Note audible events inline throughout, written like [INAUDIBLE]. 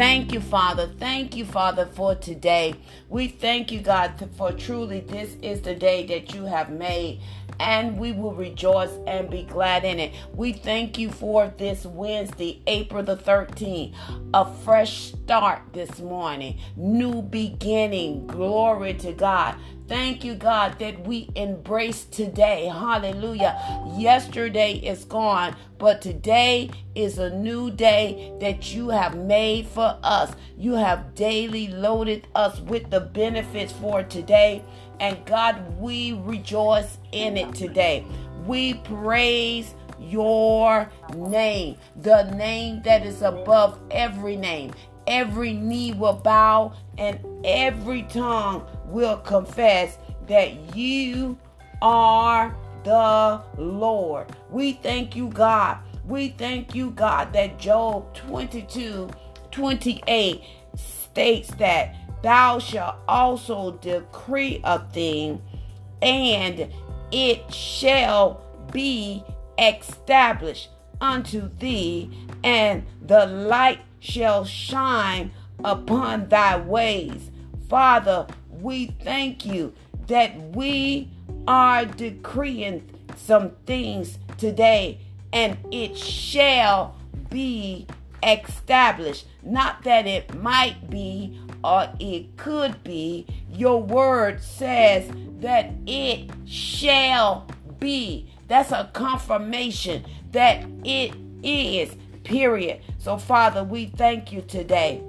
Thank you, Father. Thank you, Father, for today. We thank you, God, for truly this is the day that you have made and we will rejoice and be glad in it. We thank you for this Wednesday, April the 13th, a fresh start this morning, new beginning. Glory to God. Thank you, God, that we embrace today. Hallelujah. Yesterday is gone, but today is a new day that you have made for us. You have daily loaded us with the benefits for today. And God, we rejoice in it today. We praise your name, the name that is above every name. Every knee will bow and every tongue will confess that you are the Lord. We thank you, God. We thank you, God, that Job 22 28 states that thou shalt also decree a thing, and it shall be established unto thee, and the light shall shine upon thy ways. Father, we thank you that we are decreeing some things today, and it shall be established. Not that it might be or it could be. Your word says that it shall be. That's a confirmation that it is, period. So, Father, we thank you today.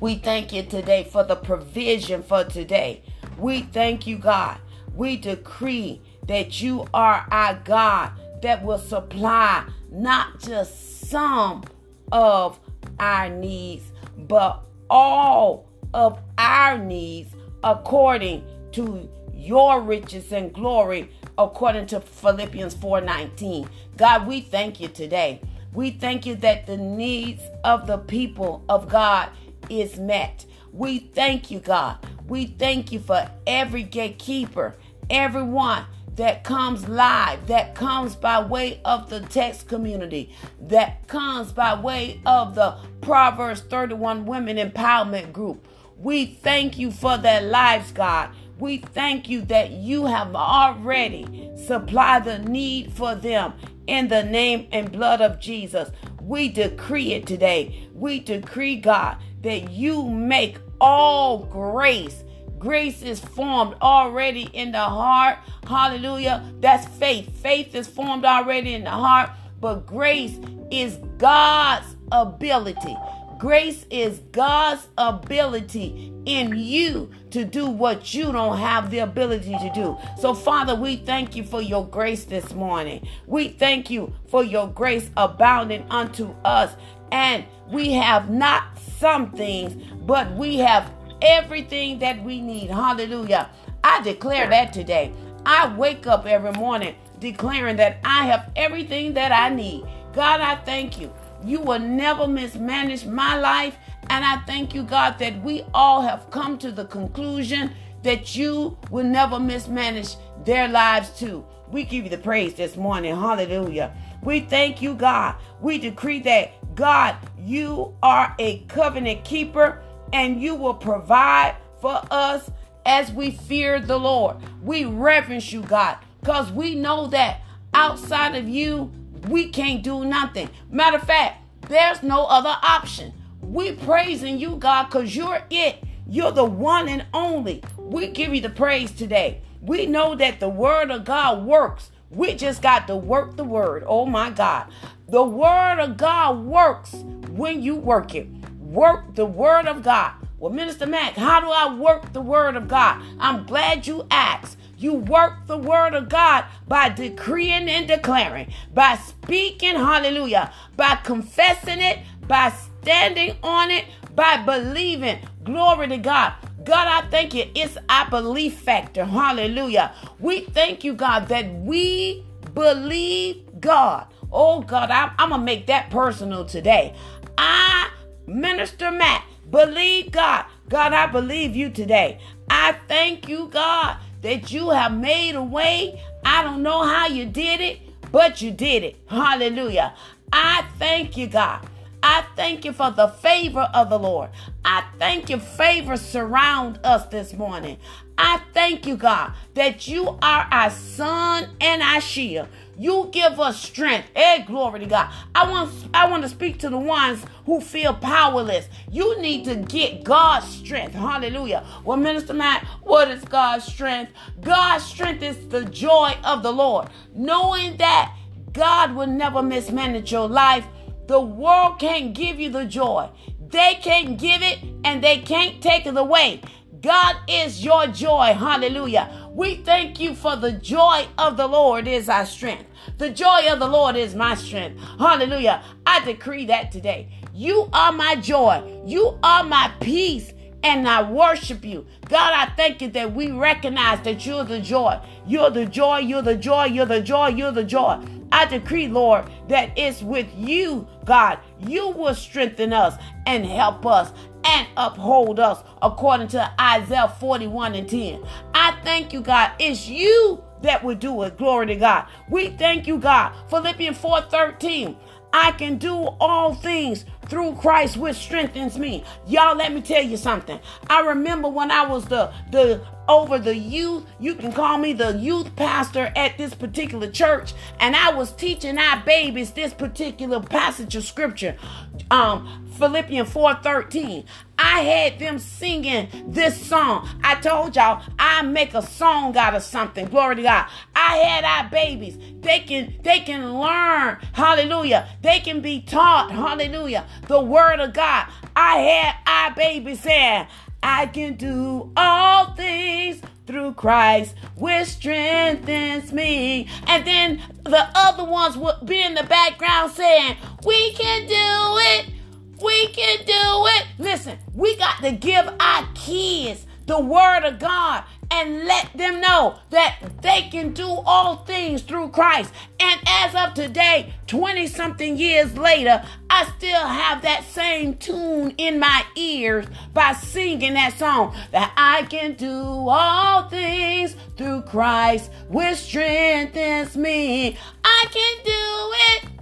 We thank you today for the provision for today. We thank you, God. We decree that you are our God that will supply not just some of our needs, but all of our needs according to your riches and glory according to Philippians 4:19. God, we thank you today. We thank you that the needs of the people of God is met. We thank you, God. We thank you for every gatekeeper, everyone that comes live, that comes by way of the text community, that comes by way of the Proverbs 31 Women Empowerment Group. We thank you for their lives, God. We thank you that you have already supplied the need for them in the name and blood of Jesus. We decree it today. We decree, God, that you make all grace Grace is formed already in the heart. Hallelujah. That's faith. Faith is formed already in the heart, but grace is God's ability. Grace is God's ability in you to do what you don't have the ability to do. So, Father, we thank you for your grace this morning. We thank you for your grace abounding unto us. And we have not some things, but we have everything that we need. Hallelujah. I declare that today. I wake up every morning declaring that I have everything that I need. God, I thank you. You will never mismanage my life. And I thank you, God, that we all have come to the conclusion that you will never mismanage their lives too. We give you the praise this morning. Hallelujah. We thank you, God. We decree that, God, you are a covenant keeper and you will provide for us as we fear the Lord. We reverence you, God, because we know that outside of you, we can't do nothing. Matter of fact, there's no other option. We praising you, God, because you're it. You're the one and only. We give you the praise today. We know that the word of God works. We just got to work the word. Oh my God. The word of God works when you work it work the word of God. Well, Minister Mack, how do I work the word of God? I'm glad you asked. You work the word of God by decreeing and declaring, by speaking, hallelujah, by confessing it, by standing on it, by believing. Glory to God. God, I thank you. It's our belief factor. Hallelujah. We thank you, God, that we believe God. Oh, God, I'm, I'm going to make that personal today. I Minister Mack, believe God. God, I believe you today. I thank you, God, that you have made a way. I don't know how you did it, but you did it. Hallelujah. I thank you, God. I thank you for the favor of the Lord. I thank you, favor surround us this morning. I thank you, God, that you are our sun and our shield. You give us strength. Hey, glory to God. I want I want to speak to the ones who feel powerless. You need to get God's strength. Hallelujah. Well, Minister Mack, what is God's strength? God's strength is the joy of the Lord. Knowing that God will never mismanage your life. The world can't give you the joy. They can't give it and they can't take it away. God is your joy. Hallelujah. We thank you for the joy of the Lord is our strength. The joy of the Lord is my strength. Hallelujah. I decree that today. You are my joy. You are my peace. And I worship you. God, I thank you that we recognize that you're the joy. You're the joy. You're the joy. You're the joy. You're the joy. I decree, Lord, that it's with you, God. You will strengthen us and help us and uphold us according to Isaiah 41 and 10. I thank you, God. It's you that will do it. Glory to God. We thank you, God. Philippians 4 13. I can do all things through Christ which strengthens me. Y'all, let me tell you something. I remember when I was the the over the youth. You can call me the youth pastor at this particular church. And I was teaching our babies this particular passage of scripture. Um, Philippians 4:13. I had them singing this song. I told y'all I make a song out of something. Glory to God. I had our babies. They can they can learn. Hallelujah. They can be taught. Hallelujah. The word of God. I had our babies saying, I can do all things through Christ, which strengthens me. And then the other ones would be in the background saying, We can do it. We can do it. Listen, we got to give our kids the word of God and let them know that they can do all things through Christ. And as of today, 20 something years later, I still have that same tune in my ears by singing that song that I can do all things through Christ, which strengthens me. I can do it.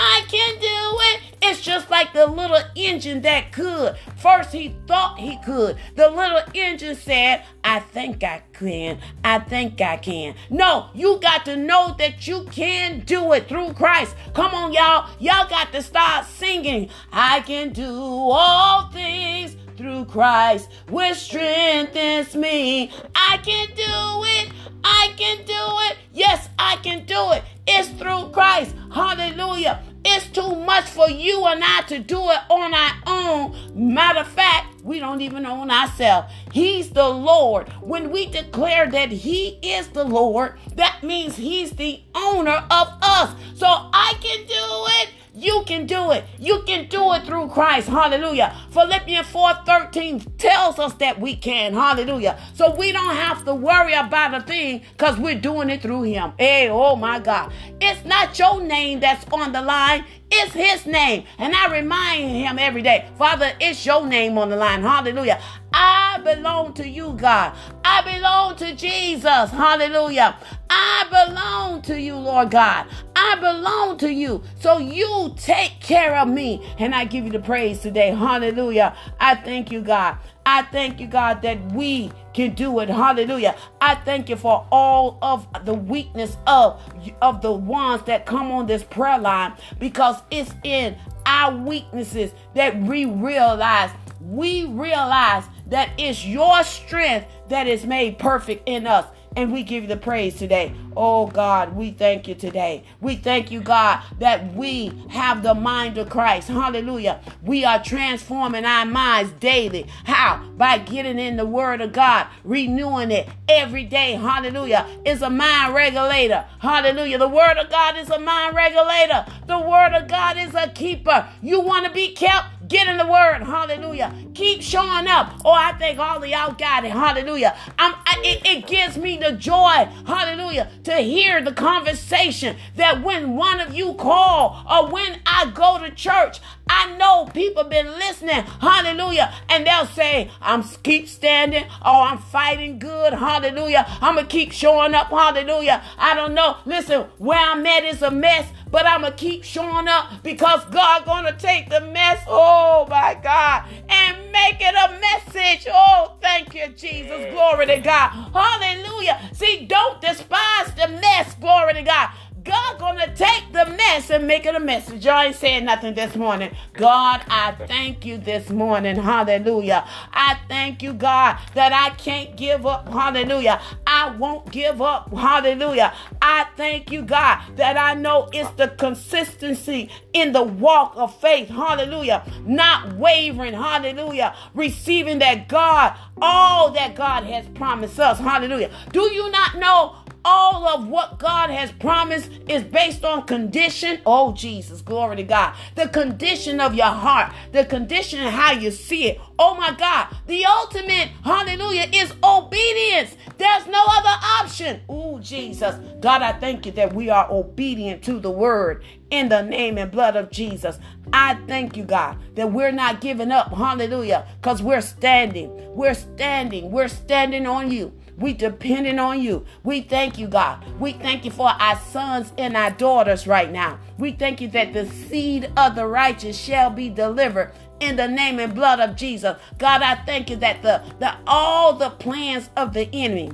I can do it. It's just like the little engine that could. First, he thought he could. The little engine said, I think I can. I think I can. No, you got to know that you can do it through Christ. Come on, y'all. Y'all got to start singing. I can do all things through Christ, which strengthens me. I can do it. I can do it. Yes, I can do it. It's through Christ. Hallelujah. It's too much for you and I to do it on our own. Matter of fact, we don't even own ourselves. He's the Lord. When we declare that He is the Lord, that means He's the owner of us. So I can do it. You can do it. You can do it through Christ. Hallelujah. Philippians 4:13 tells us that we can. Hallelujah. So we don't have to worry about a thing because we're doing it through him. Hey, oh my God. It's not your name that's on the line. It's his name. And I remind him every day, Father, it's your name on the line. Hallelujah. I belong to you, God. I belong to Jesus. Hallelujah. I belong to you, Lord God. I belong to you. So you take care of me. And I give you the praise today. Hallelujah. I thank you, God. I thank you, God, that we can do it. Hallelujah. I thank you for all of the weakness of, of the ones that come on this prayer line because it's in our weaknesses that we realize. We realize that it's your strength that is made perfect in us. And we give you the praise today. Oh God, we thank you today. We thank you, God, that we have the mind of Christ. Hallelujah. We are transforming our minds daily. How? By getting in the Word of God, renewing it every day. Hallelujah. It's a mind regulator. Hallelujah. The Word of God is a mind regulator. The Word of God is a keeper. You want to be kept? Get in the word. Hallelujah. Keep showing up. Oh, I think all of y'all got it. Hallelujah. I, it, it gives me the joy. Hallelujah. To hear the conversation that when one of you call or when I go to church, I know people been listening. Hallelujah. And they'll say, I'm keep standing. Oh, I'm fighting good. Hallelujah. I'm to keep showing up. Hallelujah. I don't know. Listen, where I'm at is a mess, but I'm going to keep showing up because God going to take the mess. Oh, my God. And make it a message. Oh, thank you, Jesus. Glory to God. Hallelujah. See, don't despise the mess. Glory to God. God gonna take the mess and make it a message. Y'all ain't saying nothing this morning. God, I thank you this morning. Hallelujah. I thank you, God, that I can't give up. Hallelujah. I won't give up. Hallelujah. I thank you, God, that I know it's the consistency in the walk of faith. Hallelujah. Not wavering. Hallelujah. Receiving that God, all that God has promised us. Hallelujah. Do you not know all of what God has promised is based on condition. Oh, Jesus, glory to God. The condition of your heart, the condition of how you see it. Oh, my God. The ultimate, hallelujah, is obedience. There's no other option. Oh, Jesus. God, I thank you that we are obedient to the word in the name and blood of Jesus. I thank you, God, that we're not giving up. Hallelujah. Because we're standing. We're standing. We're standing on you. We depending on you. We thank you, God. We thank you for our sons and our daughters right now. We thank you that the seed of the righteous shall be delivered in the name and blood of Jesus. God, I thank you that the, the all the plans of the enemy,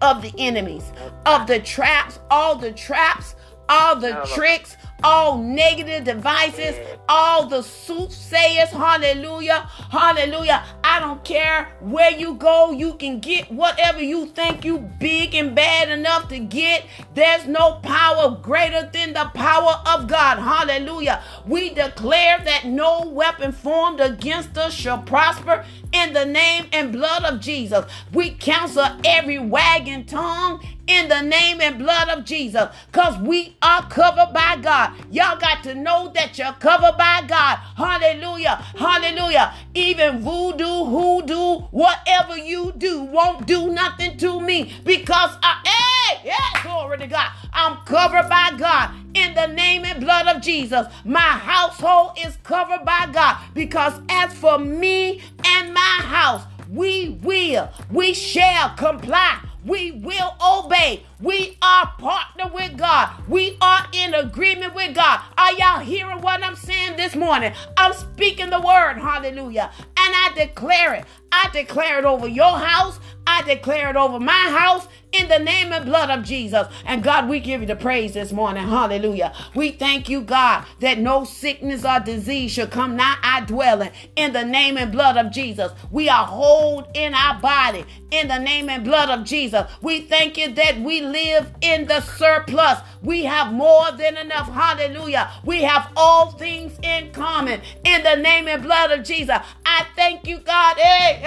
of the enemies, of the traps, all the traps, all the tricks, all negative devices, all the soothsayers. Hallelujah. Hallelujah. I don't care where you go, you can get whatever you think you big and bad enough to get. There's no power greater than the power of God. Hallelujah. We declare that no weapon formed against us shall prosper in the name and blood of Jesus. We counsel every wagging tongue in the name and blood of Jesus because we are covered by God. Y'all got to know that you're covered by God. Hallelujah. Hallelujah. Even voodoo, hoodoo, whatever you do won't do nothing to me because I, hey, yeah, glory to God. I'm covered by God in the name and blood of Jesus. My household is covered by God because as for me and my house, we will, we shall comply we will obey. We are partner with God. We are in agreement with God. Are y'all hearing what I'm saying this morning? I'm speaking the word. Hallelujah. And I declare it. I declare it over your house. I declare it over my house in the name and blood of Jesus. And God, we give you the praise this morning. Hallelujah. We thank you, God, that no sickness or disease shall come nigh our dwelling in the name and blood of Jesus. We are whole in our body in the name and blood of Jesus. We thank you that we live in the surplus. We have more than enough. Hallelujah. We have all things in common in the name and blood of Jesus. I thank you, God. Eh,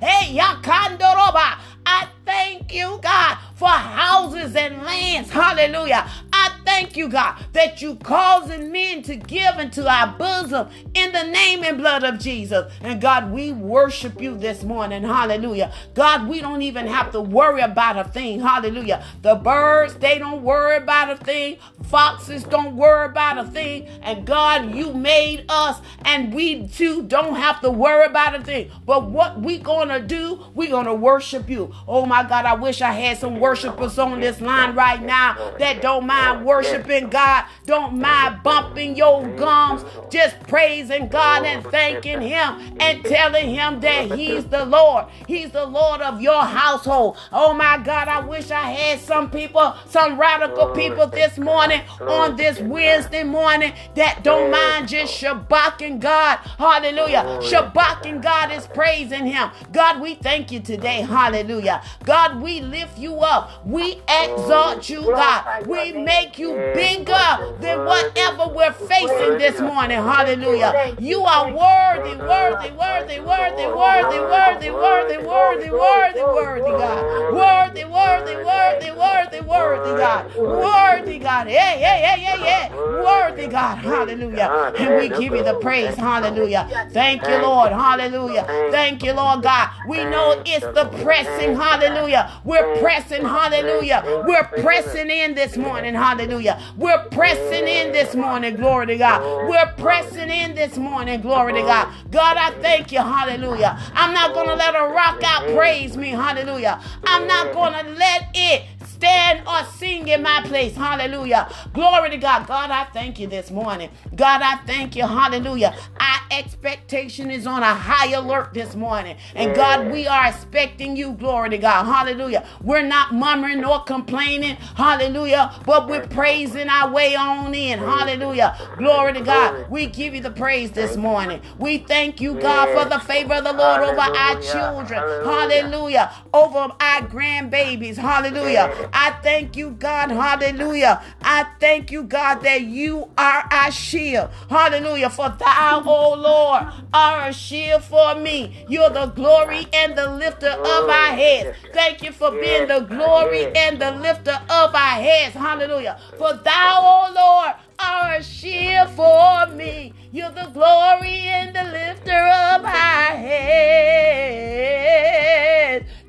hey, yakandoroba. I thank you, God, for houses and lands. Hallelujah. I thank you, God, that you causing men to give into our bosom in the name and blood of Jesus. And God, we worship you this morning. Hallelujah. God, we don't even have to worry about a thing. Hallelujah. The birds, they don't worry about a thing. Foxes don't worry about a thing. And God, you made us, and we too don't have to worry about a thing. But what we gonna do, we gonna worship you. Oh my God, I wish I had some worshipers on this line right now that don't mind worshiping God, don't mind bumping your gums, just praising God and thanking Him and telling Him that He's the Lord. He's the Lord of your household. Oh my God, I wish I had some people, some radical people this morning on this Wednesday morning that don't mind just shabaking God. Hallelujah. Shabaking God is praising Him. God, we thank you today. Hallelujah. Hallelujah. God, we lift you up. We exalt you, God. We make you bigger than whatever we're facing this morning. Hallelujah. You are worthy, worthy, worthy, worthy, worthy, worthy, worthy, worthy, worthy, worthy, God. Worthy, worthy, worthy, worthy, worthy God. Worthy God. Yeah, yeah, yeah, yeah, yeah. Worthy God. Hallelujah. And we give you the praise. Hallelujah. Thank you, Lord. Hallelujah. Thank you, Lord God. We know it's the pressing. Hallelujah. We're pressing. Hallelujah. We're pressing in this morning. Hallelujah. We're pressing in this morning. Glory to God. We're pressing in this morning. Glory to God. God, I thank you. Hallelujah. I'm not going to let a rock out praise me. Hallelujah. I'm not going to let it stand or sing in my place. Hallelujah. Glory to God. God, I thank you this morning. God, I thank you. Hallelujah. Our expectation is on a high alert this morning. And God, we are expecting you. Glory to God. Hallelujah. We're not murmuring or complaining. Hallelujah. But we're praising our way on in. Hallelujah. Glory to God. We give you the praise this morning. We thank you, God, for the favor of the Lord over our children. Hallelujah. Over our grandbabies. Hallelujah. I thank you, God. Hallelujah. I thank you, God, that you are our shield. Hallelujah. For thou, O Lord, are a shield for me. You're the glory and the lifter of our heads. Thank you for being the glory and the lifter of our heads. Hallelujah. For thou, O Lord, are a shield for me. You're the glory and the lifter of our heads.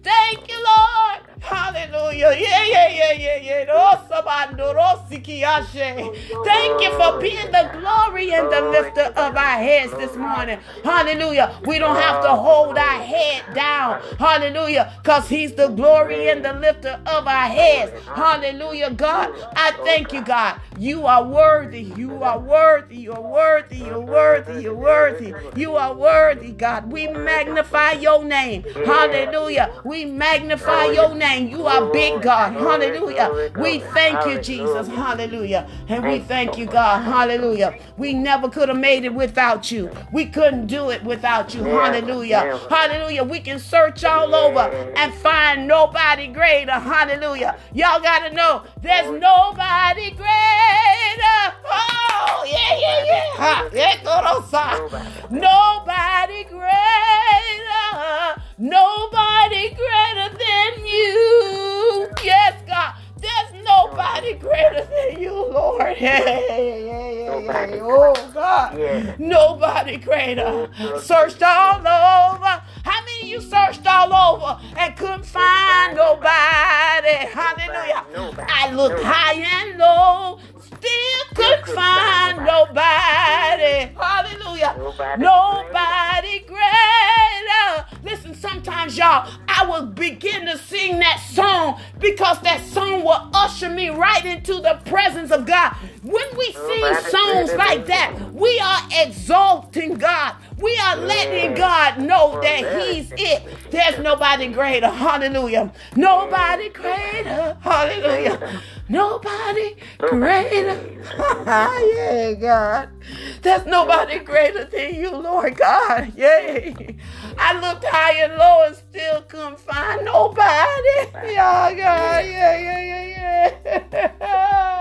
Thank you, Lord. Hallelujah. Yeah, yeah, yeah, yeah, yeah. Thank you for being the glory and the lifter of our heads this morning. Hallelujah. We don't have to hold our head down. Hallelujah. Because he's the glory and the lifter of our heads. Hallelujah, God. I thank you, God. You are worthy. You are worthy. You're worthy. You're worthy. You're worthy. You are worthy, God. We magnify your name. Hallelujah. We magnify your name name. You are big God. Hallelujah. We thank you, Jesus. Hallelujah. And we thank you, God. Hallelujah. We never could have made it without you. We couldn't do it without you. Hallelujah. Hallelujah. We can search all over and find nobody greater. Hallelujah. Y'all got to know there's nobody greater. Oh, yeah, yeah, yeah. Yeah, Nobody greater. Nobody greater than you. Yes, God. There's nobody greater than you, Lord. Yeah, yeah, yeah, yeah, yeah. Oh, God. Yeah. Nobody greater. Searched all over. How many of you searched all over and couldn't find nobody? Hallelujah. I looked high and low, still couldn't find nobody. Hallelujah. Nobody greater. Listen, sometimes, y'all, I will begin to sing that song because that song will usher me right into the presence of God. When we sing songs like that, we are exalting God. We are letting God know that He's it. There's nobody greater. Hallelujah. Nobody greater. Hallelujah. Nobody oh. greater. [LAUGHS] yeah, God. There's nobody greater than you, Lord God. Yay. I looked high and low and still couldn't find nobody. Yeah, God. Yeah, yeah, yeah, yeah. [LAUGHS]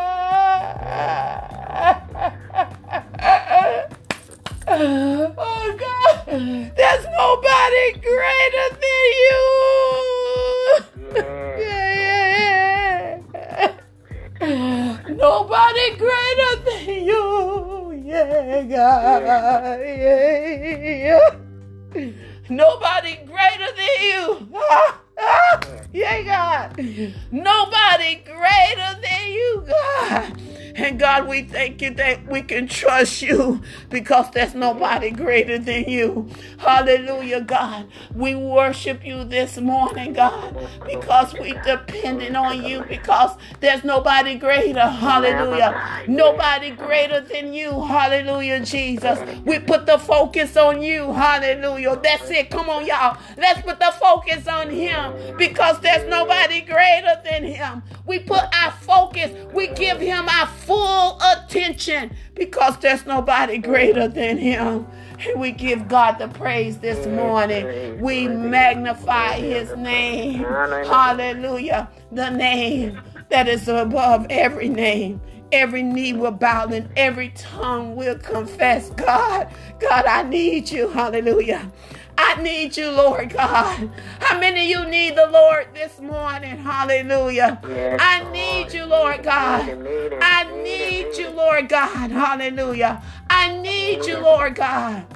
Oh God, there's nobody greater than you. Yeah, yeah, yeah. Nobody greater than you. Yeah, God. Yeah. Nobody greater than you. Ah, [LAUGHS] ah, yeah, God. Nobody greater than you, God. And God, we thank you that we can trust you because there's nobody greater than you. Hallelujah, God. We worship you this morning, God, because we're dependent on you because there's nobody greater. Hallelujah. Nobody greater than you. Hallelujah, Jesus. We put the focus on you. Hallelujah. That's it. Come on, y'all. Let's put the focus on him because there's nobody greater than him. We put our focus, we give him our full attention because there's nobody greater than him. And we give God the praise this morning. We magnify his name. Hallelujah. The name that is above every name. Every knee will bow and every tongue will confess, God, God, I need you. Hallelujah. I need you, Lord God. How many of you need the Lord this morning? Hallelujah. Yes, I need you, Lord God. I need you, Lord God. Hallelujah. I need you, Lord God.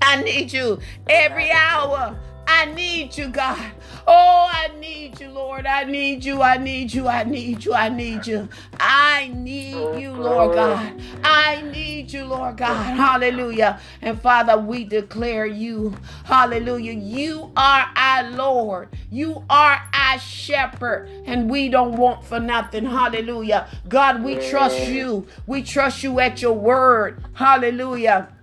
I need you every hour. I need you, God. Oh, I need you, Lord. I need you. I need you. I need you. I need you. I need oh, you, Lord God. I need you, Lord God. Hallelujah. And Father, we declare you. Hallelujah. You are our Lord. You are our shepherd. And we don't want for nothing. Hallelujah. God, we trust you. We trust you at your word. Hallelujah.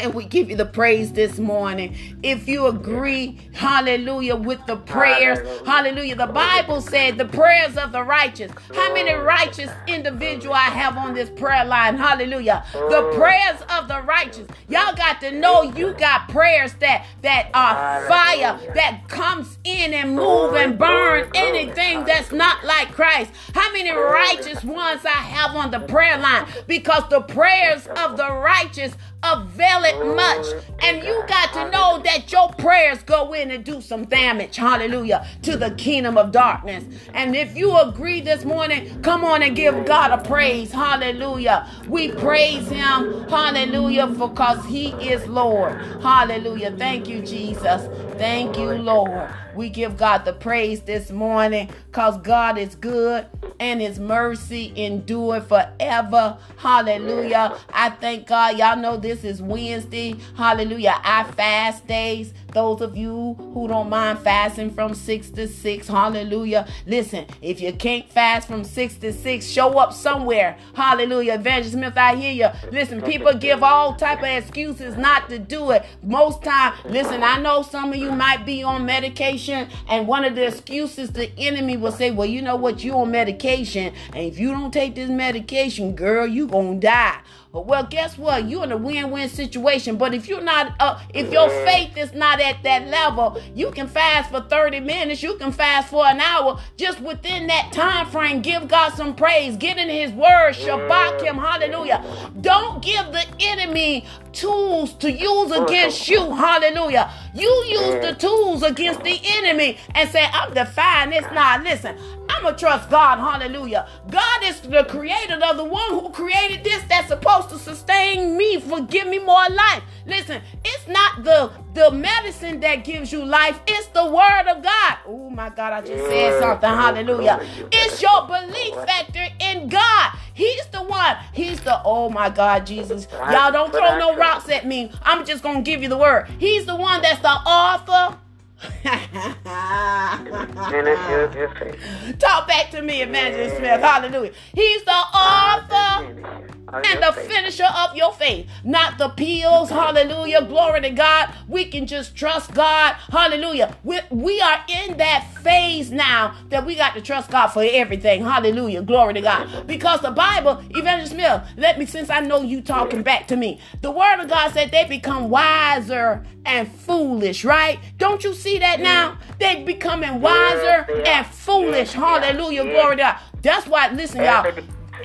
And we give you the praise this morning. If you agree, hallelujah, with the prayers, hallelujah. The Bible said the prayers of the righteous. How many righteous individual I have on this prayer line? Hallelujah. The prayers of the righteous. Y'all got to know you got prayers that that are fire that comes in and move and burn anything that's not like Christ. How many righteous ones I have on the prayer line? Because the prayers of the righteous avail it much. And you got to know that your prayers go in and do some damage, hallelujah, to the kingdom of darkness. And if you agree this morning, come on and give God a praise, hallelujah. We praise Him, hallelujah, because He is Lord, hallelujah. Thank you, Jesus. Thank you, Lord. We give God the praise this morning because God is good and his mercy endure forever. Hallelujah. I thank God. Y'all know this is Wednesday. Hallelujah. I fast days. Those of you who don't mind fasting from 6 to 6. Hallelujah. Listen, if you can't fast from 6 to 6, show up somewhere. Hallelujah. Evangelist Smith, I hear you. Listen, people give all type of excuses not to do it. Most time, listen, I know some of you might be on medication and one of the excuses the enemy will say, well, you know what? You on medication and if you don't take this medication, girl, you gonna die. Well, guess what? You're in a win-win situation. But if you're not, uh, if your faith is not at that level, you can fast for 30 minutes. You can fast for an hour. Just within that time frame, give God some praise. Get in His Word. Shabach Him. Hallelujah. Don't give the enemy tools to use against you. Hallelujah. You use the tools against the enemy and say, I'm defying this. Nah, listen. I'm to trust God. Hallelujah. God is the creator of the one who created this that's supposed to sustain me, for give me more life. Listen, it's not the the medicine that gives you life, it's the word of God. Oh my God, I just said something. Hallelujah. It's your belief factor in God. He's the one. He's the oh my God, Jesus. Y'all don't throw no rocks at me. I'm just gonna give you the word. He's the one that's the author [LAUGHS] Talk back to me, Evangelist Smith. Hallelujah. He's the author and the finisher of your faith, not the pills. Hallelujah. Glory to God. We can just trust God. Hallelujah. We, we are in that phase now that we got to trust God for everything. Hallelujah. Glory to God. Because the Bible, Evangelist Smith, let me, since I know you talking back to me, the word of God said they become wiser and foolish, right? Don't you see that now? They becoming wiser and foolish. Hallelujah. Glory to God. That's why, listen, y'all.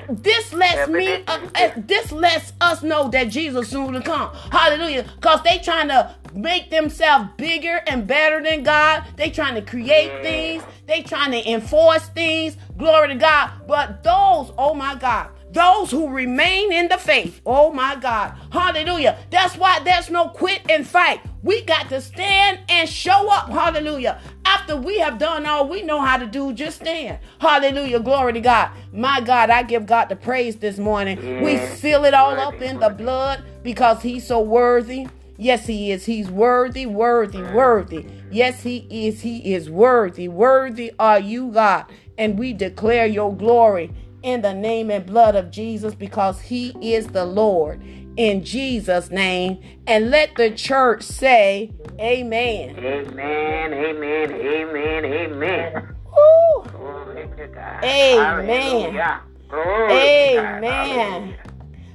This lets me, uh, uh, this lets us know that Jesus soon to come. Hallelujah. Because they trying to make themselves bigger and better than God. They trying to create things. They trying to enforce things. Glory to God. But those, oh my God, those who remain in the faith. Oh my God. Hallelujah. That's why there's no quit and fight. We got to stand and show up. Hallelujah. After we have done all we know how to do, just stand. Hallelujah. Glory to God. My God, I give God the praise this morning. We seal it all up in the blood because He's so worthy. Yes, He is. He's worthy, worthy, worthy. Yes, He is. He is worthy. Worthy are you, God. And we declare your glory in the name and blood of Jesus because he is the Lord. In Jesus' name. And let the church say, Amen. Amen, amen, amen, amen. Woo. Glory to God. Amen. Hallelujah. Glory to God. Amen.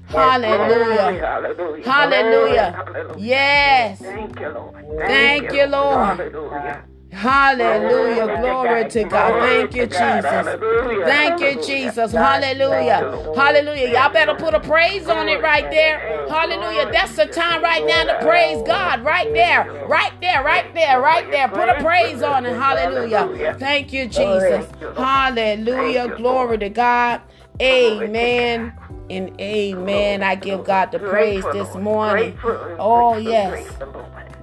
Hallelujah. Hallelujah. Hallelujah. Hallelujah. Yes. Thank you, Lord. Thank you, Lord. Hallelujah. Hallelujah. Glory to God. Thank you, Jesus. Thank you, Jesus. Hallelujah. Hallelujah. Y'all better put a praise on it right there. Hallelujah. That's the time right now to praise God. Right there. Right there. Right there. Right there. Put a praise on it. Hallelujah. Thank you, Jesus. Hallelujah. Glory to God. Amen and amen. I give God the praise this morning. Oh, yes.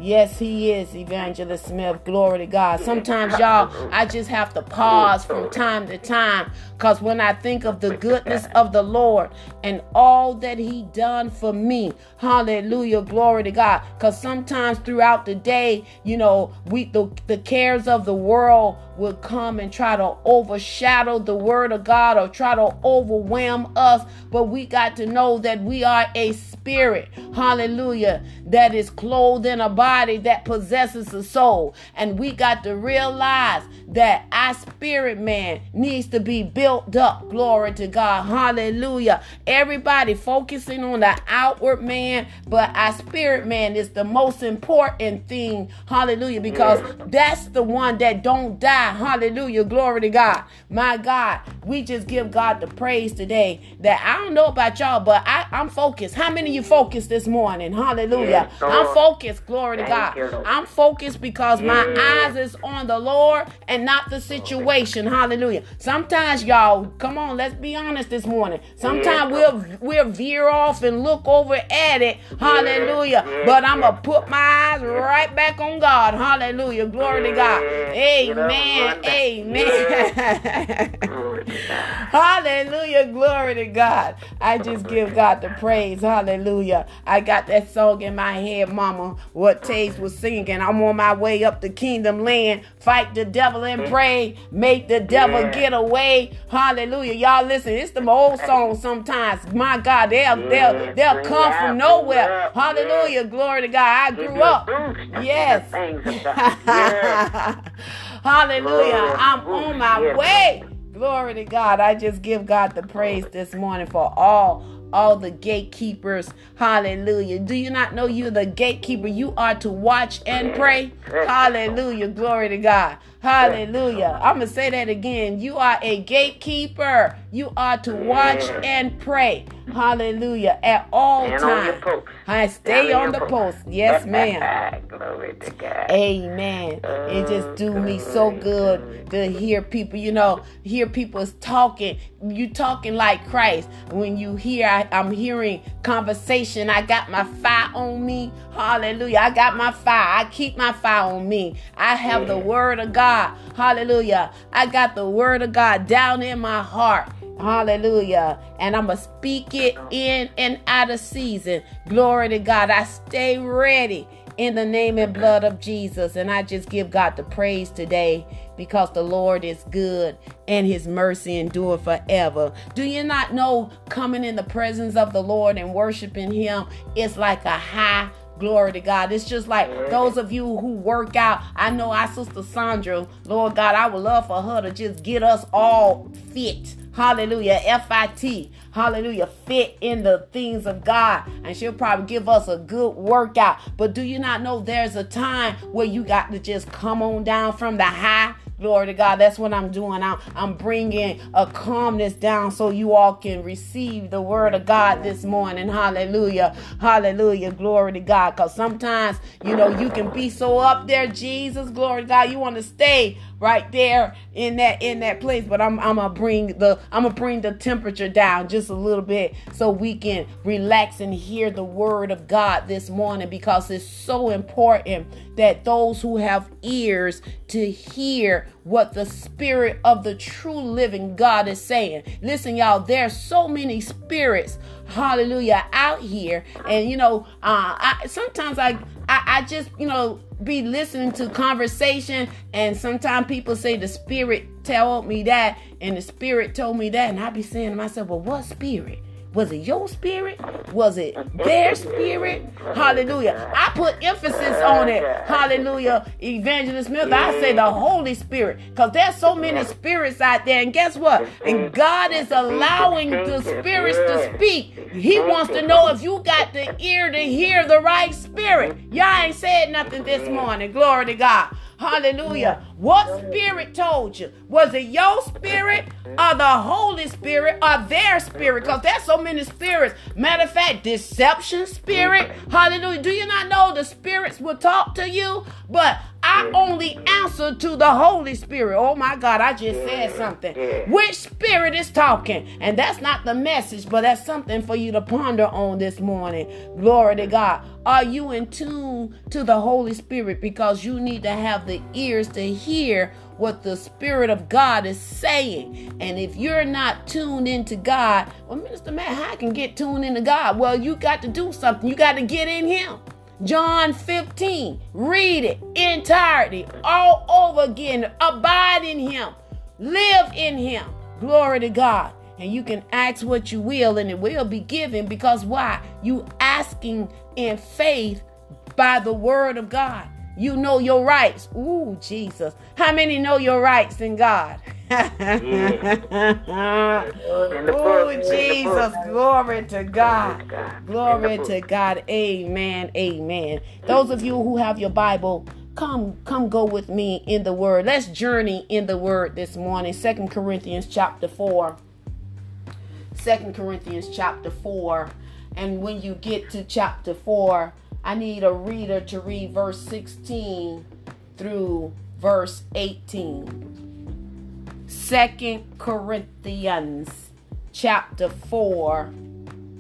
Yes, he is, Evangelist Smith. Glory to God. Sometimes, y'all, I just have to pause from time to time because when I think of the goodness of the Lord and all that he done for me, hallelujah, glory to God. Because sometimes throughout the day, you know, we the, the cares of the world will come and try to overshadow the word of God or try to overwhelm us. But we got to know that we are a spirit, hallelujah, that is clothed in a body that possesses a soul. And we got to realize that our spirit man needs to be built up. Glory to God, hallelujah. Everybody focusing on the outward man, but our spirit man is the most important thing, hallelujah, because that's the one that don't die. Hallelujah. Glory to God. My God, we just give God the praise today that I don't know about y'all, but I, I'm focused. How many of you focused this morning? Hallelujah. Yes, I'm focused. Glory to God. you, I'm focused because my eyes is on the Lord and not the situation. Hallelujah. Sometimes y'all, come on, let's be honest this morning. Sometimes Yes, we'll we'll veer off and look over at it. Hallelujah. yes, But I'm going to put my eyes right back on God. Hallelujah. Glory to God. Amen. get up and Amen. Amen. Glory. [LAUGHS] Hallelujah. Glory to God. I just give God the praise. Hallelujah. I got that song in my head, Mama, what Taze was singing. I'm on my way up the kingdom land. Fight the devil and pray. Make the devil Yeah. get away. Hallelujah. Y'all listen, it's the old song sometimes. My God, they'll they'll they'll come from nowhere. Hallelujah. Glory to God. I grew up. Yes. [LAUGHS] [LAUGHS] the things of God. Yes. Hallelujah. I'm on my way. Glory to God. I just give God the praise this morning for all all the gatekeepers. Hallelujah. Do you not know you're the gatekeeper? You are to watch and pray. Hallelujah. Glory to God. Hallelujah. I'm going to say that again. You are a gatekeeper. You are to watch mm. and pray. Hallelujah. At all And times. post. I stay Down on the your post. Yes, [LAUGHS] ma'am. Glory to God. Amen. It just oh, do me so good to hear people, you know, hear people talking. You talking like Christ. When you hear, I, I'm hearing conversation. I got my fire on me. Hallelujah. I got my fire. I keep my fire on me. I have the mm. word of God. Hallelujah. I got the word of God down in my heart. Hallelujah. And I'm going to speak it in and out of season. Glory to God. I stay ready in the name and blood of Jesus. And I just give God the praise today because the Lord is good and his mercy endure forever. Do you not know coming in the presence of the Lord and worshiping him is like a high Glory to God. It's just like those of you who work out. I know our sister Sandra, Lord God, I would love for her to just get us all fit. Hallelujah. F I T. Hallelujah. Fit in the things of God. And she'll probably give us a good workout. But do you not know there's a time where you got to just come on down from the high? Glory to God. That's what I'm doing. I'm, I'm bringing a calmness down so you all can receive the word of God this morning. Hallelujah. Hallelujah. Glory to God. Because sometimes, you know, you can be so up there, Jesus. Glory to God. You want to stay right there in that in that place. But i'm i'm gonna bring the i'm gonna bring the temperature down just a little bit so we can relax and hear the word of god this morning because it's so important that those who have ears to hear what the spirit of the true living god is saying. Listen y'all there's so many spirits hallelujah out here. And you know uh I, sometimes I, I i just you know be listening to conversation and sometimes people say the spirit told me that and the spirit told me that and i be saying to myself well what spirit was it your spirit? Was it their spirit? Hallelujah. I put emphasis on it. Hallelujah. Evangelist Smith, I say the Holy Spirit. Because there's so many spirits out there. And guess what? And God is allowing the spirits to speak. He wants to know if you got the ear to hear the right spirit. Y'all ain't said nothing this morning. Glory to God. Hallelujah. What spirit told you? Was it your spirit or the Holy Spirit or their spirit? Because there's so many spirits. Matter of fact, deception spirit. Hallelujah. Do you not know the spirits will talk to you? But I only answer to the Holy Spirit. Oh my God, I just said something. Which spirit is talking? And that's not the message, but that's something for you to ponder on this morning. Glory to God. Are you in tune to the Holy Spirit? Because you need to have the ears to hear what the Spirit of God is saying. And if you're not tuned into God, well, Minister Mack, how I can get tuned into God? Well, you got to do something. You got to get in Him. John 15. Read it entirety, all over again. Abide in Him, live in Him. Glory to God. And you can ask what you will, and it will be given because why? You asking in faith by the word of God. You know your rights. Ooh, Jesus. How many know your rights in God? Oh, Jesus. Glory to God. Glory to God. Amen. Amen. Those of you who have your Bible, come come go with me in the word. Let's journey in the word this morning. Second Corinthians chapter 4. Second Corinthians chapter 4. And when you get to chapter 4, I need a reader to read verse 16 through verse 18. Second Corinthians chapter 4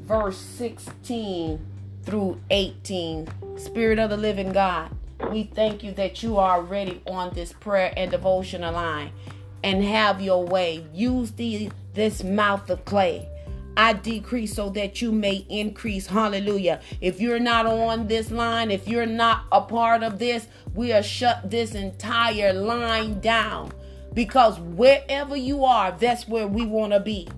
verse 16 through 18. Spirit of the living God, we thank you that you are already on this prayer and devotional line and have your way. Use the this mouth of clay. I decrease so that you may increase. Hallelujah. If you're not on this line, if you're not a part of this, we are shut this entire line down because wherever you are, that's where we want to be.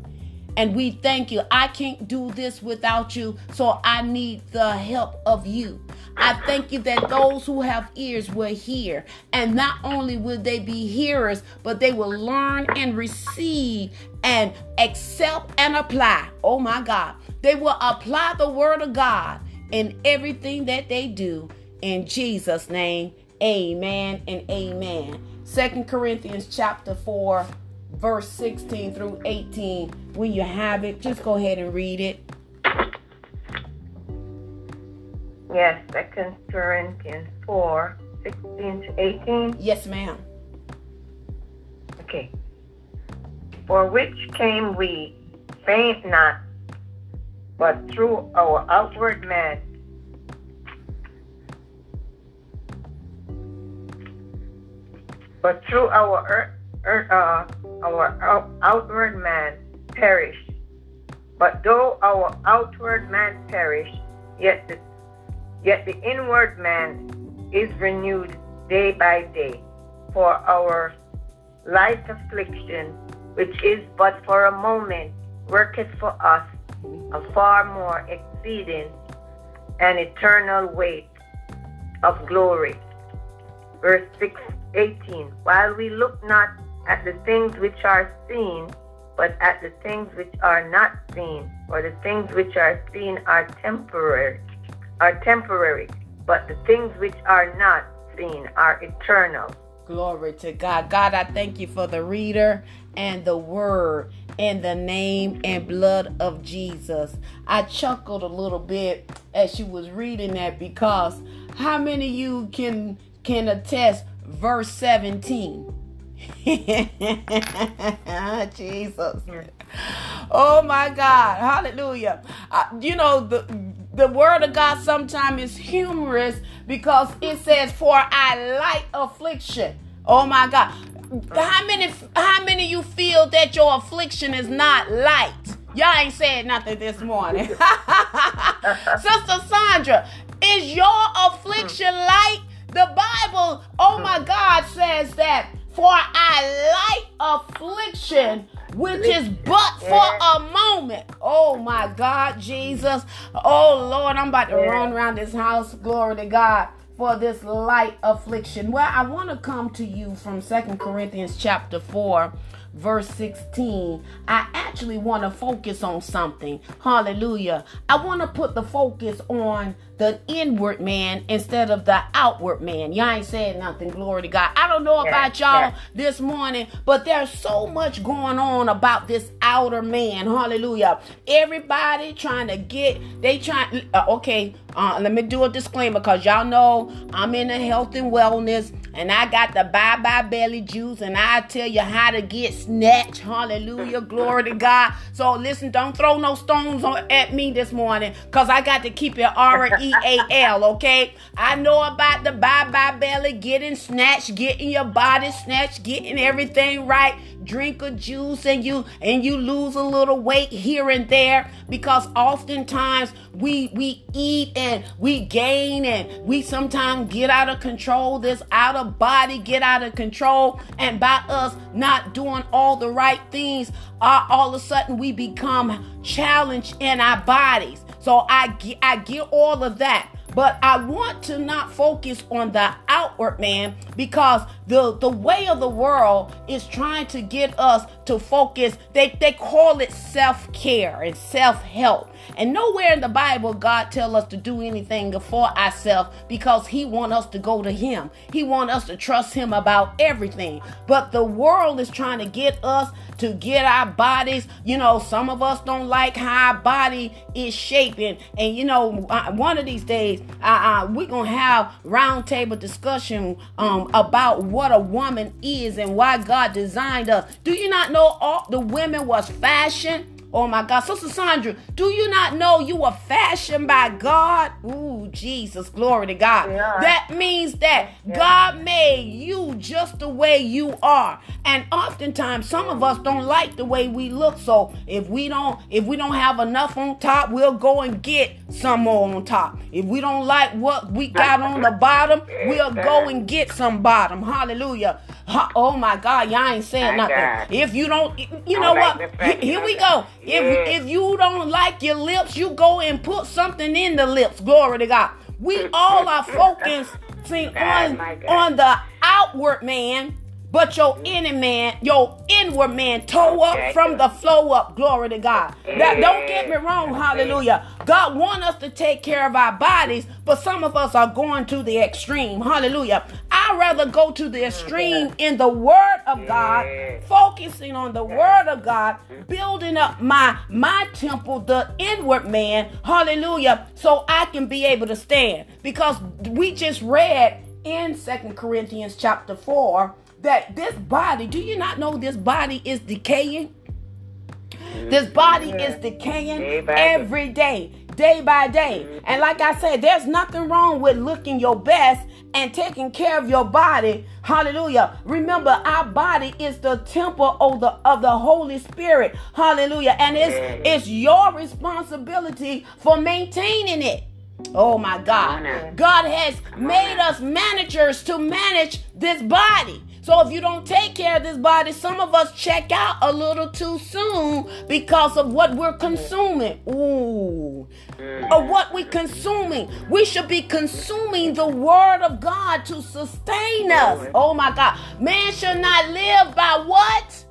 And we thank you. I can't do this without you, so I need the help of you. I thank you that those who have ears will hear. And not only will they be hearers, but they will learn and receive and accept and apply. Oh my God. They will apply the word of God in everything that they do. In Jesus' name, amen and amen. Second Corinthians chapter 4, verse 16 through 18. When you have it, just go ahead and read it. Yes, Second Corinthians 4, 16 to 18. Yes, ma'am. Okay. For which came we, faint not, but through our outward man. But through our uh, our outward man perish. But though our outward man perish, yet the Yet the inward man is renewed day by day. For our light affliction, which is but for a moment, worketh for us a far more exceeding and eternal weight of glory. Verse 6 18 While we look not at the things which are seen, but at the things which are not seen, for the things which are seen are temporary are temporary, but the things which are not seen are eternal. Glory to God. God, I thank you for the reader and the word in the name and blood of Jesus. I chuckled a little bit as she was reading that because how many of you can can attest verse 17? [LAUGHS] Jesus. Oh my God. Hallelujah. Uh, you know, the the word of God sometimes is humorous because it says, For I light affliction. Oh my God. How many how many you feel that your affliction is not light? Y'all ain't said nothing this morning. [LAUGHS] Sister Sandra, is your affliction light? The Bible, oh my God, says that for I light affliction which is but for a moment. Oh my God, Jesus. Oh Lord, I'm about to run around this house. Glory to God for this light affliction. Well, I want to come to you from Second Corinthians chapter 4, verse 16, I actually want to focus on something. Hallelujah. I want to put the focus on the inward man instead of the outward man. Y'all ain't saying nothing. Glory to God. I don't know about y'all this morning, but there's so much going on about this outer man. Hallelujah. Everybody trying to get, they trying, uh, okay, uh, let me do a disclaimer because y'all know I'm in the health and wellness and I got the bye bye belly juice, and I tell you how to get snatched. Hallelujah. Glory to God. So listen, don't throw no stones on, at me this morning because I got to keep it [LAUGHS] R E A L, okay? I know about the bye bye belly, getting snatched, getting your body snatched, getting everything right drink a juice and you and you lose a little weight here and there because oftentimes we we eat and we gain and we sometimes get out of control this out of body get out of control and by us not doing all the right things uh, all of a sudden we become challenged in our bodies so i i get all of that. But I want to not focus on the outward man because the, the way of the world is trying to get us to focus. They, they call it self care and self help. And nowhere in the Bible God tell us to do anything for ourselves because He want us to go to Him. He want us to trust Him about everything. But the world is trying to get us to get our bodies. You know, some of us don't like how our body is shaping. And you know, uh, one of these days, uh, uh, we're gonna have roundtable discussion um, about what a woman is and why God designed us. Do you not know all the women was fashioned? Oh my God. Sister Sandra, do you not know you were fashioned by God? Ooh, Jesus. Glory to God. Yeah. That means that yeah. God made you just the way you are. And oftentimes some of us don't like the way we look. So if we don't, if we don't have enough on top, we'll go and get some more on top. If we don't like what we got on the bottom, we'll go and get some bottom. Hallelujah. Oh my God, y'all ain't saying nothing. If you don't, you know what? Here we go. If if you don't like your lips, you go and put something in the lips. Glory to God. We all are [LAUGHS] focusing on on the outward man but your inner man, your inward man, toe up from the flow up. Glory to God. That, don't get me wrong, hallelujah. God want us to take care of our bodies, but some of us are going to the extreme. Hallelujah. I'd rather go to the extreme in the word of God, focusing on the word of God, mm-hmm. building up my my temple, the inward man. Hallelujah. So I can be able to stand. Because we just read in Second Corinthians chapter 4 that this body, do you not know this body is decaying? This body is decaying every day, day by day. And like I said, there's nothing wrong with looking your best and taking care of your body. Hallelujah. Remember, our body is the temple of the of the Holy Spirit. Hallelujah. And it's it's your responsibility for maintaining it. Oh my God. God has made us managers to manage this body. So if you don't take care of this body, some of us check out a little too soon because of what we're consuming. Ooh. Or what we're consuming. We should be consuming the word of God to sustain us. Oh my God. Man should not live by what?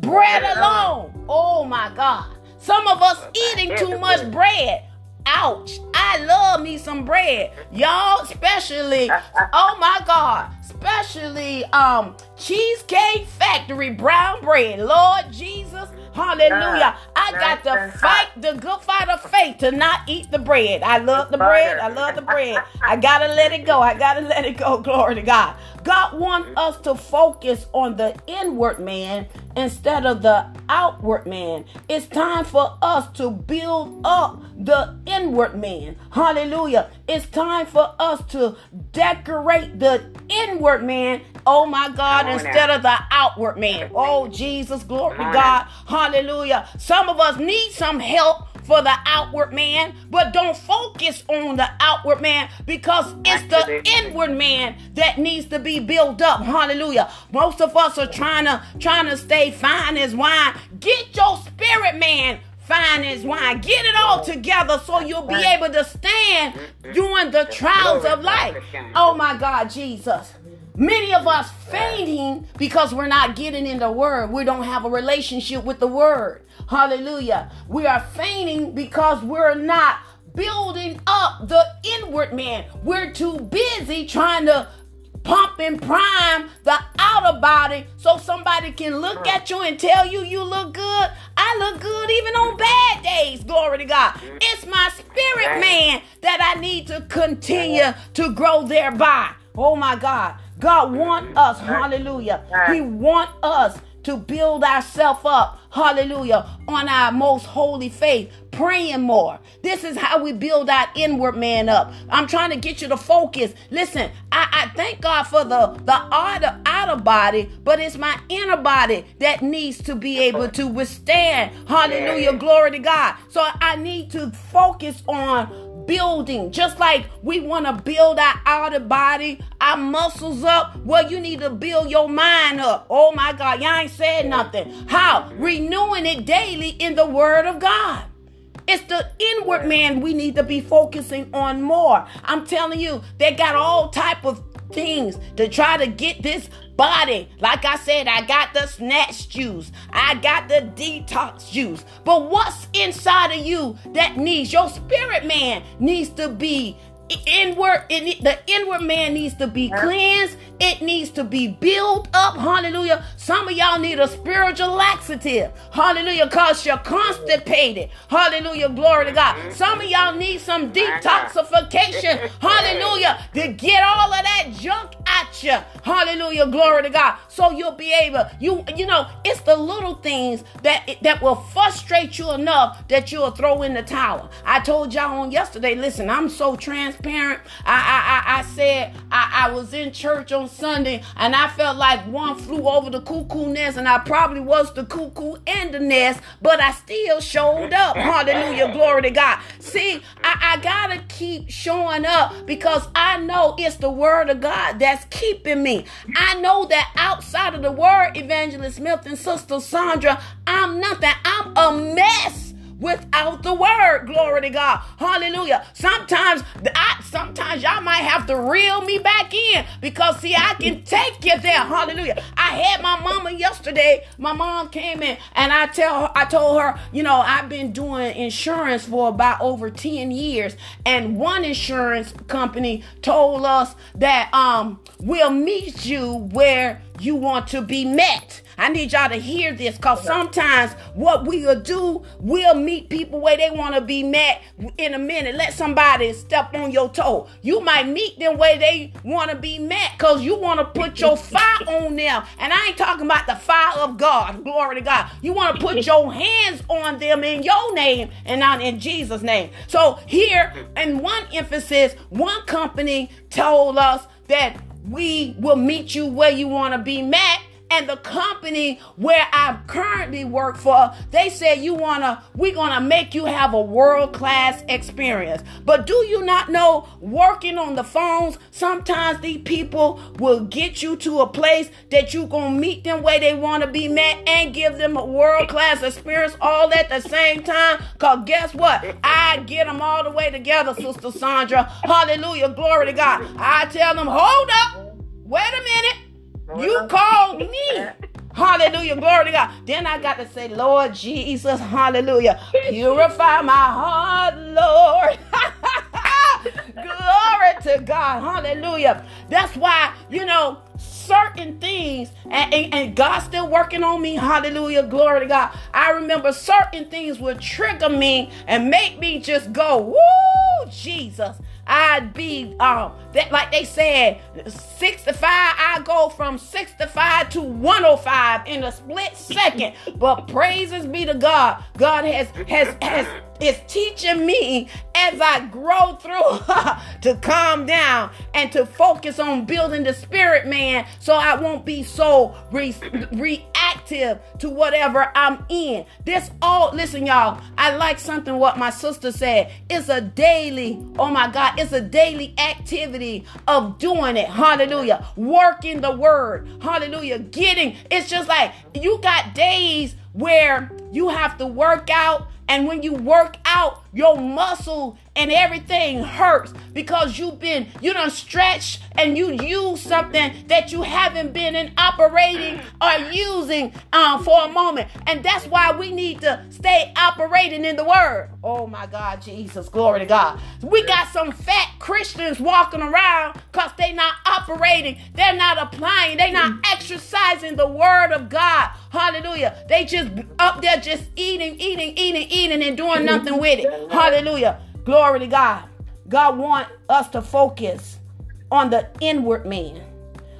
Bread alone. Oh my God. Some of us eating too much bread. Ouch. I love me some bread. Y'all, especially, oh my God, especially um Cheesecake Factory brown bread. Lord Jesus, hallelujah. I got to fight the good fight of faith to not eat the bread. I love the bread. I love the [LAUGHS] bread. I gotta let it go. I gotta let it go. [LAUGHS] Glory to God. God wants mm. us to focus on the inward man instead of the outward man. It's time for us to build up the inward man. Hallelujah. It's time for us to decorate the inward man. Oh my God, instead of the outward man. Oh Jesus, glory to God. Hallelujah. Some of us need some help for the outward man, but don't focus on the outward man because it's the inward man that needs to be built up. Hallelujah. Most of us are trying to trying to stay fine as wine. Get your spirit man fine as wine. Get it all together so you'll be able to stand during the trials of life. Oh my God, Jesus. Many of us fainting because we're not getting in the word. We don't have a relationship with the word. Hallelujah. We are fainting because we're not building up the inward man. We're too busy trying to pump and prime the outer body so somebody can look at you and tell you you look good. I look good even on bad days. Glory to God. It's my spirit man that I need to continue to grow thereby. Oh my God. God want us, hallelujah. He want us to build ourselves up, hallelujah, on our most holy faith, praying more. This is how we build our inward man up. I'm trying to get you to focus. Listen, I, I thank God for the, the outer, outer body, but it's my inner body that needs to be able to withstand. Hallelujah, glory to God. So I need to focus on building. Just like we want to build our outer body, our muscles up. Well, you need to build your mind up. Oh my God, y'all ain't said nothing. How? Renewing it daily in the Word of God. It's the inward man we need to be focusing on more. I'm telling you, they got all type of things to try to get this body. Like I said, I got the snatch juice, I got the detox juice. But what's inside of you that needs your spirit man needs to be inward it, the inward man needs to be cleansed. It needs to be built up. Hallelujah. Some of y'all need a spiritual laxative. Hallelujah. Because you're constipated. Hallelujah. Glory to god. Mm-hmm. Some of y'all need some detoxification. [LAUGHS] Hallelujah. To get all of that junk at you hallelujah. Glory to god. So you'll be able you you know it's the little things that that will frustrate you enough that you'll throw in the towel. I told y'all on yesterday listen i'm so trans transparent. I I I, I said I, I was in church on Sunday and I felt like one flew over the cuckoo nest and I probably was the cuckoo in the nest, but I still showed up. [LAUGHS] Hallelujah. Glory to God. See, I, I gotta keep showing up because I know it's the word of God that's keeping me. I know that outside of the word, Evangelist Smith and Sister Sandra, I'm nothing. I'm a mess without the word. Glory to God. Hallelujah. Sometimes I sometimes y'all might have to reel me back in because see, I can take you there. Hallelujah. I had my mama yesterday. My mom came in and I tell her, I told her, you know, I've been doing insurance for about over 10 years. And one insurance company told us that um we'll meet you where you want to be met. I need y'all to hear this because sometimes what we'll do, we'll meet people where they want to be met in a minute. Let somebody step on your toe. You might meet them where they want to be met because you want to put your [LAUGHS] fire on them. And I ain't talking about the fire of God. Glory to God. You want to put your hands on them in your name and not in Jesus' name. So here, in one emphasis, one company told us that we will meet you where you want to be met and the company where I currently work for, they said you wanna, we're gonna make you have a world-class experience. But do you not know working on the phones, sometimes these people will get you to a place that you gonna meet them where they wanna be met and give them a world-class experience all at the same time. Cause guess what? I get them all the way together, Sister Sandra. Hallelujah. Glory to God. I tell them, hold up. Wait a minute. You called [LAUGHS] me. Hallelujah. Glory to God. Then I got to say, Lord Jesus, hallelujah. Purify my heart, Lord. [LAUGHS] Glory to God. Hallelujah. That's why, you know, certain things, and, and, and God's still working on me. Hallelujah. Glory to God. I remember certain things would trigger me and make me just go, Woo, Jesus. I'd be um that like they said 65 I go from 65 to 105 in a split second. But [LAUGHS] praises be to God. God has has has is teaching me as I grow through [LAUGHS] to calm down and to focus on building the spirit man so I won't be so re- reactive to whatever I'm in. This all, listen, y'all, I like something what my sister said. It's a daily, oh my God, it's a daily activity of doing it. Hallelujah. Working the word. Hallelujah. Getting, it's just like you got days where you have to work out and when you work out, your muscle and everything hurts because you've been, you don't stretch and you use something that you haven't been in operating or using um, for a moment. And that's why we need to stay operating in the word. Oh my God, Jesus, glory to God. We got some fat Christians walking around because they're not operating, they're not applying, they're not exercising the word of God. Hallelujah. They just up there just eating, eating, eating, eating, and doing nothing with it. Hallelujah. Glory to God. God want us to focus on the inward man.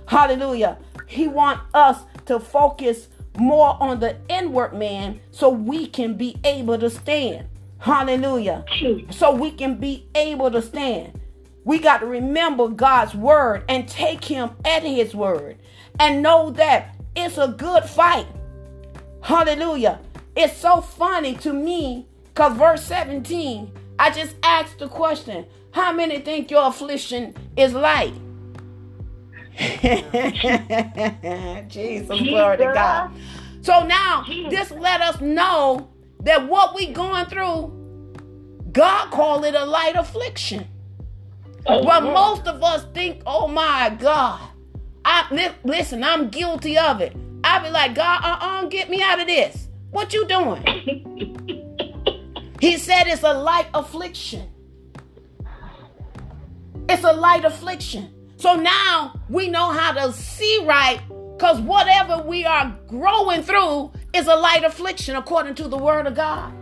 Hallelujah. He want us to focus more on the inward man so we can be able to stand. Hallelujah. So we can be able to stand. We got to remember God's word and take him at his word and know that it's a good fight. Hallelujah. It's so funny to me because verse 17, I just asked the question How many think your affliction is light? [LAUGHS] Jesus, glory to God. So now, this let us know that what we going through, God called it a light affliction. Oh, but most of us think, oh my God. I li- listen, I'm guilty of it. I be like, God, uh-uh, get me out of this. What you doing? [LAUGHS] he said it's a light affliction. It's a light affliction. So now we know how to see right because whatever we are growing through is a light affliction according to the word of God.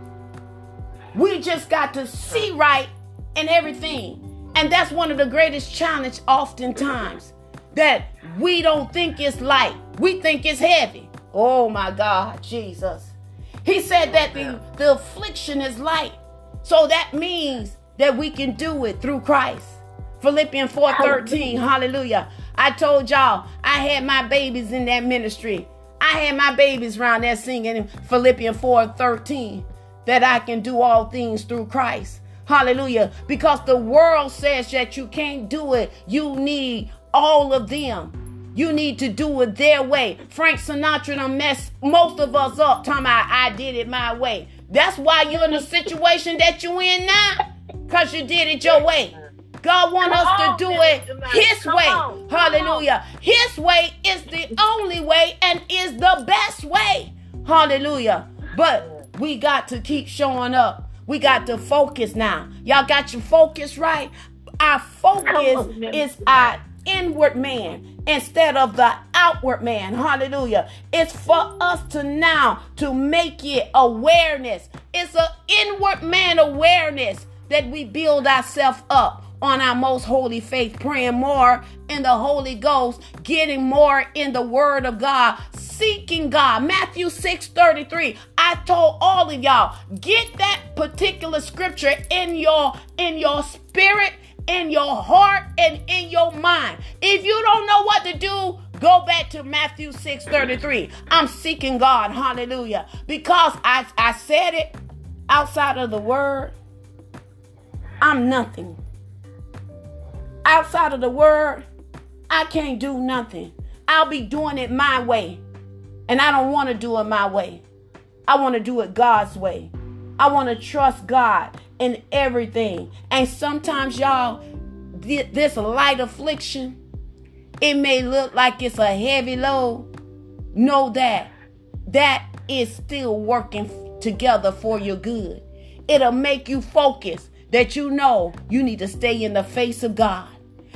We just got to see right in everything. And that's one of the greatest challenge oftentimes that we don't think it's light. We think it's heavy. Oh my God, Jesus. He said that the, the affliction is light. So that means that we can do it through Christ. Philippians 4:13. Hallelujah. I told y'all I had my babies in that ministry. I had my babies around there singing Philippians 4:13 that I can do all things through Christ. Hallelujah. Because the world says that you can't do it. You need all of them. You need to do it their way. Frank Sinatra done messed most of us up talking about I did it my way. That's why you're in the situation that you in now. Because you did it your way. God want us to do it His way. Hallelujah. His way is the only way and is the best way. Hallelujah. But we got to keep showing up. We got to focus now. Y'all got your focus right? Our focus is our inward man instead of the outward man. Hallelujah. It's for us to now to make it awareness. It's an inward man awareness that we build ourselves up on our most holy faith, praying more in the Holy Ghost, getting more in the Word of God, seeking God. Matthew 6 33. I told all of y'all, get that particular scripture in your in your spirit in your heart and in your mind. If you don't know what to do, go back to Matthew 6 33. I'm seeking God. Hallelujah. Because I, I said it outside of the word, I'm nothing. Outside of the word, I can't do nothing. I'll be doing it my way. And I don't want to do it my way. I want to do it God's way. I want to trust God in everything. And sometimes, y'all, this light affliction, it may look like it's a heavy load. Know that that is still working together for your good. It'll make you focus that you know you need to stay in the face of God.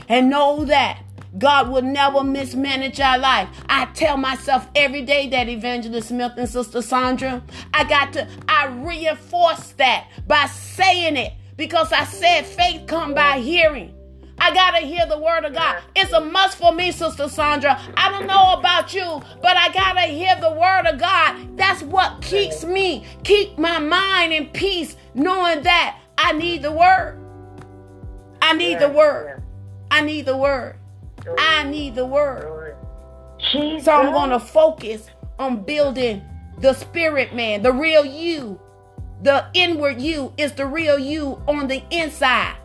And know that God will never mismanage our life. I tell myself every day that Evangelist Smith and Sister Sandra, I got to, I reinforce that by saying it because I said faith come by hearing. I gotta hear the word of God. It's a must for me, Sister Sandra. I don't know about you, but I gotta hear the word of God. That's what keeps me, keep my mind in peace, knowing that I need the word. I need the word. I need the word. I need the word. So I'm going to focus on building the spirit man, the real you. The inward you is the real you on the inside.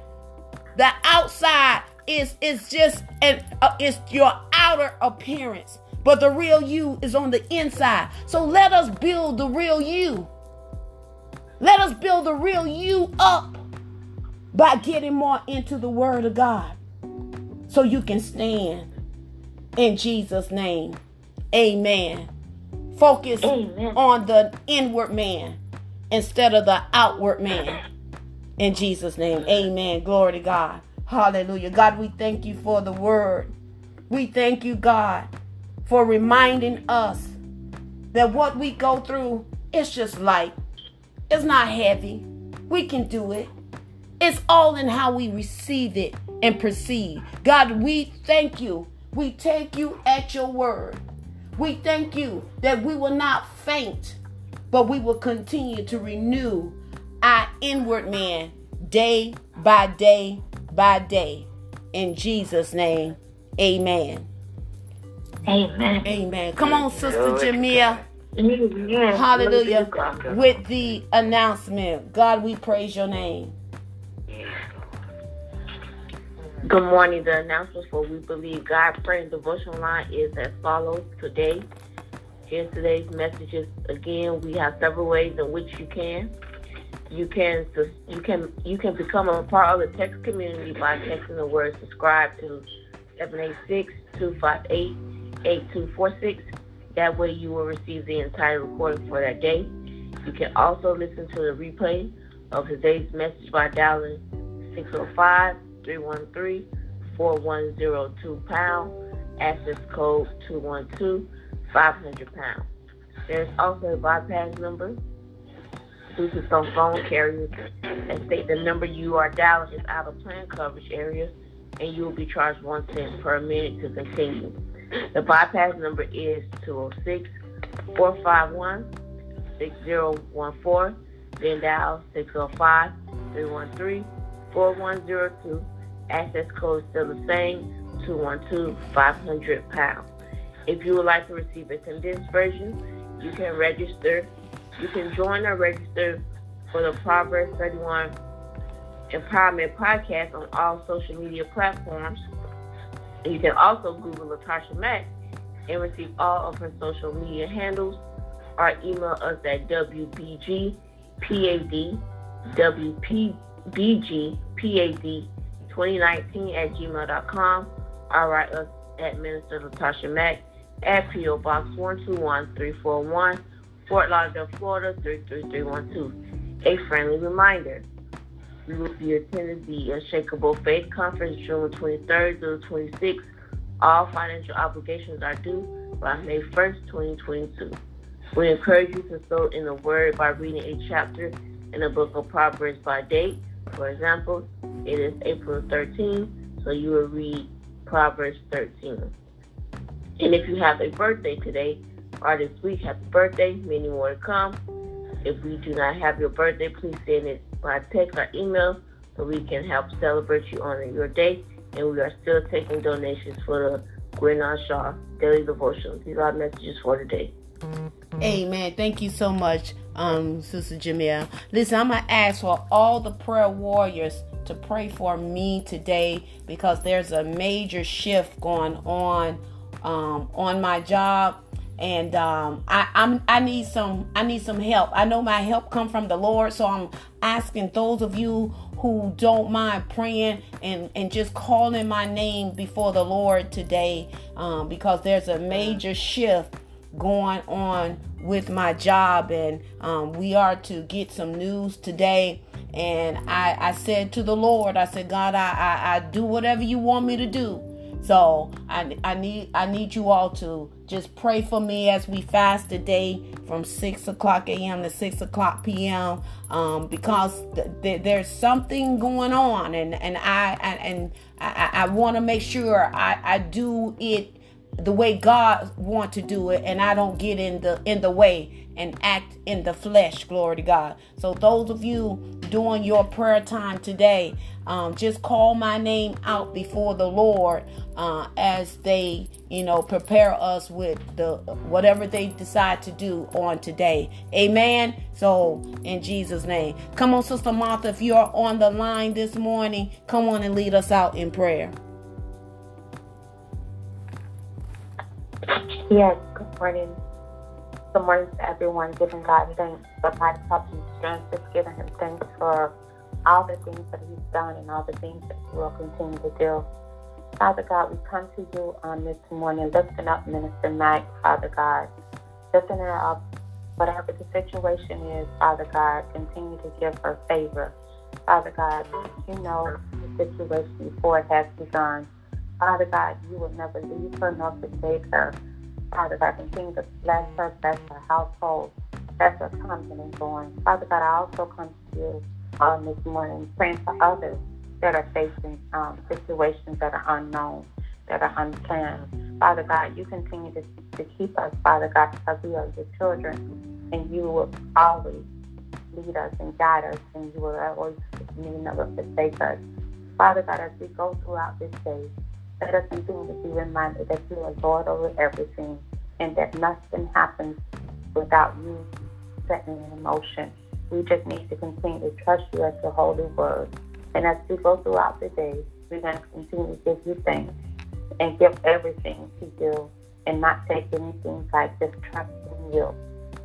The outside is is just an uh, is your outer appearance, but the real you is on the inside. So let us build the real you. Let us build the real you up. by getting more into the Word of God so you can stand in Jesus' name. Amen. Focus Amen. on the inward man instead of the outward man. In Jesus' name. Amen. Glory to God. Hallelujah. God, we thank you for the word. We thank you, God, for reminding us that what we go through is just light. It's not heavy. We can do it. It's all in how we receive it and proceed. God, we thank you. We take you at your word. We thank you that we will not faint, but we will continue to renew our inward man day by day by day. In Jesus' name, amen. Amen. Amen. Come on, Sister Jamia. Hallelujah. With the announcement. God, we praise your name. Good morning. The announcement for We Believe God Praying Devotion Line is as follows today. Here's today's messages. Again, we have several ways in which you can. You can you can you can become a part of the text community by texting the word subscribe to 786-258-8246. That way you will receive the entire recording for that day. You can also listen to the replay of today's message by dialing 605 313 4102 pound, access code 212 500 pound. There's also a bypass number due to some phone carriers that state the number you are dialing is out of plan coverage area and you will be charged one cent per minute to continue. The bypass number is 206 451 6014. Then dial 605 313 4102 Access code still the same, 212 500 pounds. If you would like to receive a condensed version, you can register. You can join or register for the Proverbs 31 Empowerment Podcast on all social media platforms. You can also Google Latasha Mack and receive all of her social media handles or email us at WBGPAD, WPBGPAD 2019 at gmail.com or write us at Minister Latasha Mack at P.O. Box 121341, Fort Lauderdale, Florida 33312. A friendly reminder. We will be attending the Unshakable Faith Conference June 23rd through 26th. All financial obligations are due by May 1st, 2022. We encourage you to sow in the Word by reading a chapter in the book of Proverbs by date. For example, it is April 13, so you will read Proverbs 13. And if you have a birthday today or this week, happy birthday, many more to come. If we do not have your birthday, please send it by text or email so we can help celebrate you on your day. And we are still taking donations for the Gwen Shaw Daily Devotion. These are messages for today. Amen. Thank you so much, um, Sister Jamia. Listen, I'm gonna ask for all the prayer warriors to pray for me today because there's a major shift going on um, on my job and um, I, I'm I need some I need some help. I know my help come from the Lord, so I'm asking those of you who don't mind praying and and just calling my name before the Lord today, um, because there's a major shift going on with my job, and um, we are to get some news today and I, I said to the Lord, I said, God, I, I, I do whatever you want me to do. So I, I need I need you all to just pray for me as we fast today from six o'clock a.m. to six o'clock p.m. Um, because th- th- there's something going on, and and I, I and I, I want to make sure I, I do it the way God want to do it, and I don't get in the in the way and act in the flesh. Glory to God. So, those of you doing your prayer time today, um, just call my name out before the Lord uh, as they, you know, prepare us with the whatever they decide to do on today. Amen. So, in Jesus' name, come on, Sister Martha, if you are on the line this morning, come on and lead us out in prayer. Yes. Good morning. Good morning to everyone, giving God thanks for life, health, and strength, just giving Him thanks for all the things that He's done and all the things that He will continue to do. Father God, we come to you on this morning, lifting up Minister Mack, Father God, lifting her up, whatever the situation is, Father God, continue to give her favor. Father God, you know the situation before it has begun. Father God, you will never leave her nor forsake her. Father God, continue to bless her, bless her household, bless her coming and going. Father God, I also come to you on this morning praying for others that are facing um, situations that are unknown, that are unplanned. Father God, you continue to, to keep us, Father God, because we are your children, and you will always lead us and guide us, and you will always never forsake us. Father God, as we go throughout this day, let us continue to be reminded that you are Lord over everything and that nothing happens without you setting in motion. We just need to continue to trust you as the holy word. And as we go throughout the day, we're going to continue to give you thanks and give everything to you and not take anything like just trusting you.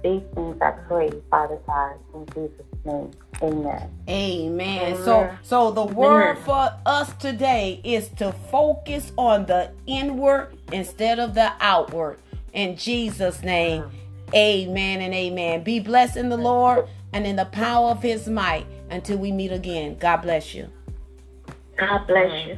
These things I pray, Father God, in Jesus' name. Amen. Amen. Amen. So so the word Amen. for us today is to focus on the inward instead of the outward. In Jesus' name. Amen and amen. Be blessed in the Lord and in the power of his might until we meet again. God bless you. God bless you.